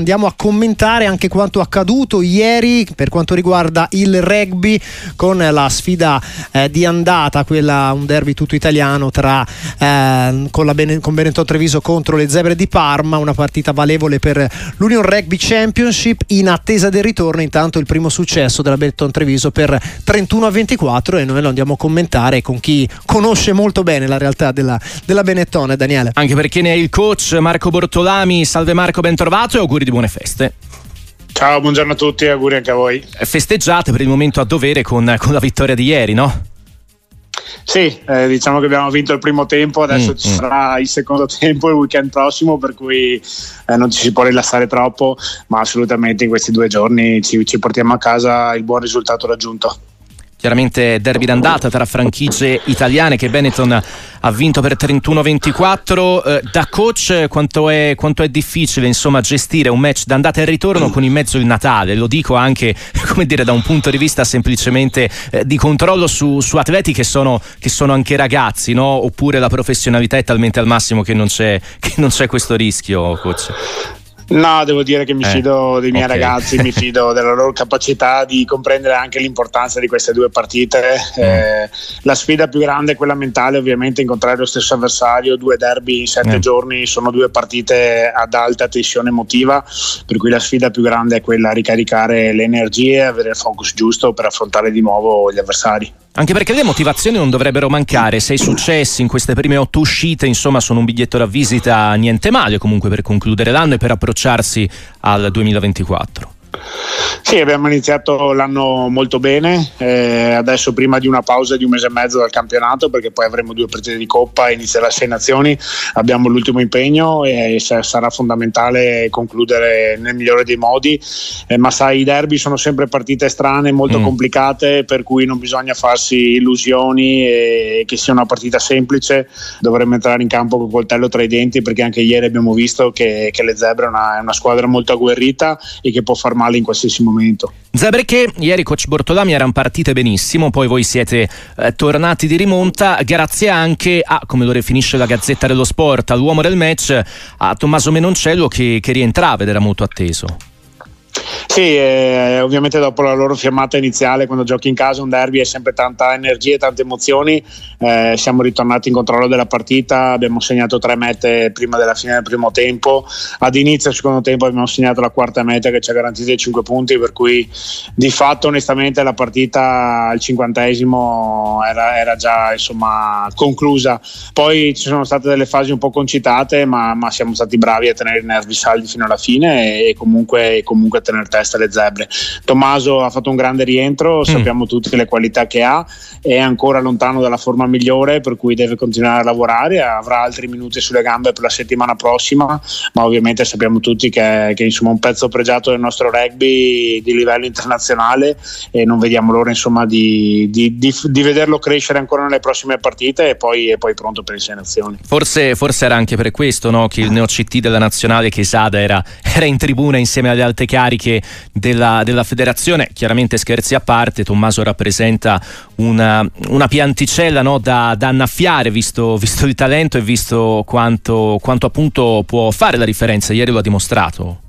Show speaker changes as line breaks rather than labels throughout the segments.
andiamo a commentare anche quanto accaduto ieri per quanto riguarda il rugby con la sfida eh, di andata, quella un derby tutto italiano tra eh, con, Bene, con Benetton Treviso contro le Zebre di Parma, una partita valevole per l'Union Rugby Championship in attesa del ritorno, intanto il primo successo della Benetton Treviso per 31 a 24 e noi lo andiamo a commentare con chi conosce molto bene la realtà della, della Benetton, Daniele.
Anche perché ne è il coach Marco Bortolami, salve Marco, ben trovato e auguri di buone feste.
Ciao, buongiorno a tutti e auguri anche a voi.
Festeggiate per il momento a dovere con, con la vittoria di ieri, no?
Sì, eh, diciamo che abbiamo vinto il primo tempo, adesso mm, ci mm. sarà il secondo tempo il weekend prossimo, per cui eh, non ci si può rilassare troppo, ma assolutamente in questi due giorni ci, ci portiamo a casa il buon risultato raggiunto.
Chiaramente derby d'andata tra franchigie italiane che Benetton ha vinto per 31-24. Eh, da coach quanto è, quanto è difficile insomma, gestire un match d'andata e ritorno con in mezzo il Natale? Lo dico anche dire, da un punto di vista semplicemente eh, di controllo su, su atleti che sono, che sono, anche ragazzi, no? oppure la professionalità è talmente al massimo che non c'è, che non c'è questo rischio, coach?
No, devo dire che mi eh, fido dei miei okay. ragazzi, mi fido della loro capacità di comprendere anche l'importanza di queste due partite. Mm. Eh, la sfida più grande è quella mentale, ovviamente incontrare lo stesso avversario, due derby in sette mm. giorni, sono due partite ad alta tensione emotiva, per cui la sfida più grande è quella di ricaricare le energie avere il focus giusto per affrontare di nuovo gli avversari.
Anche perché le motivazioni non dovrebbero mancare, sei successi in queste prime otto uscite, insomma sono un biglietto da visita niente male comunque per concludere l'anno e per approcciarsi al 2024.
Sì, abbiamo iniziato l'anno molto bene, eh, adesso prima di una pausa di un mese e mezzo dal campionato perché poi avremo due partite di Coppa e inizierà le sei nazioni, abbiamo l'ultimo impegno e sarà fondamentale concludere nel migliore dei modi, eh, ma sai i derby sono sempre partite strane, molto mm. complicate per cui non bisogna farsi illusioni e che sia una partita semplice, dovremmo entrare in campo con il coltello tra i denti perché anche ieri abbiamo visto che, che le Zebre è una, è una squadra molto agguerrita e che può far male in qualsiasi momento.
Zebre che ieri coach Bortolami erano partite benissimo, poi voi siete eh, tornati di rimonta grazie anche a, come lo definisce la Gazzetta dello Sport, all'uomo del match, a Tommaso Menoncello che, che rientrava ed era molto atteso.
Sì, eh, ovviamente dopo la loro firmata iniziale, quando giochi in casa un derby è sempre tanta energia e tante emozioni. Eh, siamo ritornati in controllo della partita, abbiamo segnato tre mete prima della fine del primo tempo. Ad inizio del secondo tempo abbiamo segnato la quarta meta che ci ha garantito i cinque punti, per cui di fatto onestamente la partita al cinquantesimo era, era già insomma, conclusa. Poi ci sono state delle fasi un po' concitate, ma, ma siamo stati bravi a tenere i nervi saldi fino alla fine e comunque, comunque tenere testa alle zebre. Tommaso ha fatto un grande rientro, mm. sappiamo tutti le qualità che ha, è ancora lontano dalla forma migliore, per cui deve continuare a lavorare, avrà altri minuti sulle gambe per la settimana prossima, ma ovviamente sappiamo tutti che, che insomma, un pezzo pregiato del nostro rugby di livello internazionale e non vediamo l'ora insomma, di, di, di, di vederlo crescere ancora nelle prossime partite e poi, e poi pronto per le sei.
Forse, forse, era anche per questo no, che il neo CT della nazionale Chesada era, era in tribuna insieme alle alte cariche della, della federazione. Chiaramente scherzi a parte, Tommaso rappresenta una, una pianticella no, da, da, annaffiare visto, visto, il talento e visto quanto, quanto appunto può fare la differenza. Ieri lo ha dimostrato.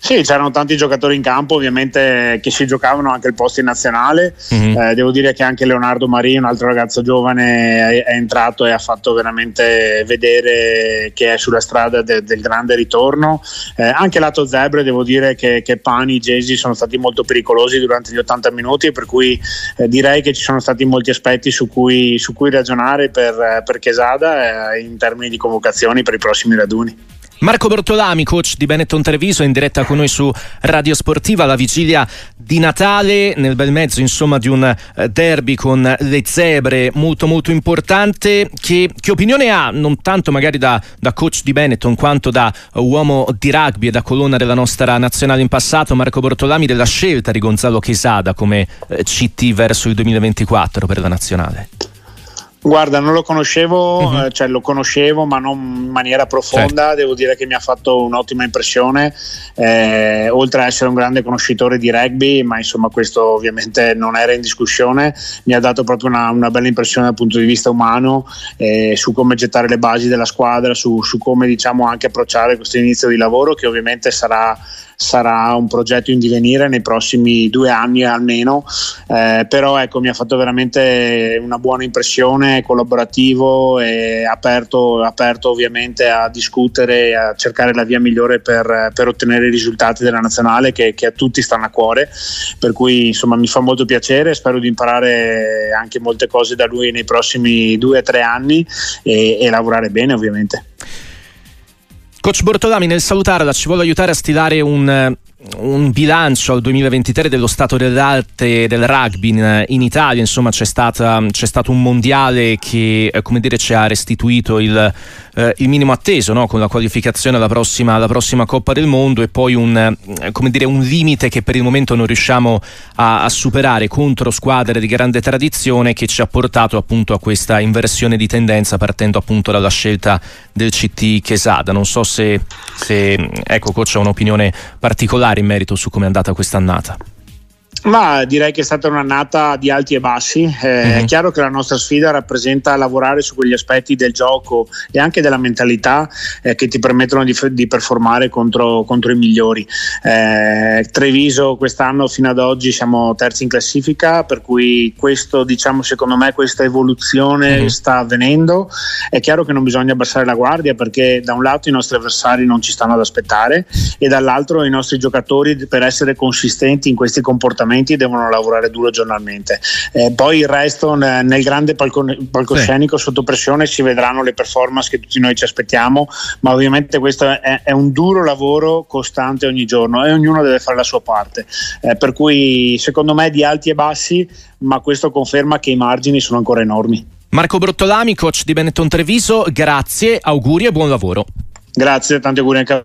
Sì, c'erano tanti giocatori in campo, ovviamente che si giocavano anche il posto in nazionale. Mm-hmm. Eh, devo dire che anche Leonardo Marini, un altro ragazzo giovane, è, è, entrato e ha fatto veramente vedere che è sulla strada de, del grande ritorno. Eh, anche lato Zebre, devo dire che, che Pani e Gesi sono stati molto pericolosi durante gli 80 minuti, per cui eh, direi che ci sono stati molti aspetti su cui, su cui ragionare per, per Chesada eh, in termini di convocazioni per i prossimi raduni.
Marco Bortolami, coach di Benetton Treviso, in diretta con noi su Radio Sportiva alla vigilia di Natale, nel bel mezzo insomma di un eh, derby con le zebre molto molto importante. Che, che opinione ha, non tanto magari da, da, coach di Benetton quanto da uomo di rugby e da colonna della nostra nazionale in passato, Marco Bortolami, della scelta di Gonzalo Chesada come eh, CT verso il 2024 per la nazionale?
Guarda, non lo conoscevo, uh-huh. cioè lo conoscevo ma non in maniera profonda, certo. devo dire che mi ha fatto un'ottima impressione, eh, oltre a essere un grande conoscitore di rugby, ma insomma questo ovviamente non era in discussione, mi ha dato proprio una, una bella impressione dal punto di vista umano eh, su come gettare le basi della squadra, su, su come diciamo anche approcciare questo inizio di lavoro che ovviamente sarà sarà un progetto in divenire nei prossimi due anni almeno, eh, però ecco mi ha fatto veramente una buona impressione, collaborativo e aperto, aperto ovviamente a discutere a cercare la via migliore per, per ottenere i risultati della nazionale che, che, a tutti stanno a cuore, per cui insomma mi fa molto piacere, spero di imparare anche molte cose da lui nei prossimi due o tre anni e, e lavorare bene ovviamente.
Coach Bortolami, nel salutarla ci vuole aiutare a stilare un, un bilancio al 2023 dello stato dell'arte del rugby in, in Italia, insomma c'è, stata, c'è, stato un mondiale che eh, dire, ci ha restituito il, eh, il minimo atteso no? con la qualificazione alla prossima, alla prossima, Coppa del Mondo e poi un, eh, dire, un, limite che per il momento non riusciamo a, a, superare contro squadre di grande tradizione che ci ha portato appunto a questa inversione di tendenza partendo appunto dalla scelta del CT Chesada. Non so se, se ecco coach ha un'opinione particolare particolare in merito su come è andata quest'annata?
Ma direi che è stata un'annata di alti e bassi. Eh, mm-hmm. È mhm. chiaro che la nostra sfida rappresenta lavorare su quegli aspetti del gioco e anche della mentalità eh, che ti permettono di, di performare contro, contro, i migliori. Eh, Treviso quest'anno fino ad oggi siamo terzi in classifica, per cui questo, diciamo, secondo me questa evoluzione mm-hmm. sta avvenendo. È chiaro che non bisogna abbassare la guardia perché da un lato i nostri avversari non ci stanno ad aspettare e dall'altro i nostri giocatori per essere consistenti in questi comportamenti comportamenti devono lavorare duro giornalmente. Eh, poi il resto nel grande palco, palcoscenico sì. sotto pressione si vedranno le performance che tutti noi ci aspettiamo, ma ovviamente questo è, è un duro lavoro costante ogni giorno e ognuno deve fare la sua parte. Eh, per cui secondo me di alti e bassi, ma questo conferma che i margini sono ancora enormi.
Marco Brottolami, coach di Benetton Treviso, grazie, auguri e buon lavoro.
Grazie, tanti auguri anche a